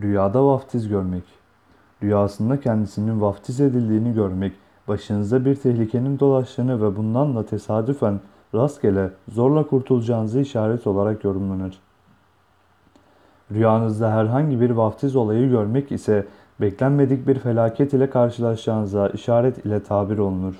Rüyada vaftiz görmek. Rüyasında kendisinin vaftiz edildiğini görmek, başınıza bir tehlikenin dolaştığını ve bundan da tesadüfen rastgele zorla kurtulacağınızı işaret olarak yorumlanır. Rüyanızda herhangi bir vaftiz olayı görmek ise beklenmedik bir felaket ile karşılaşacağınıza işaret ile tabir olunur.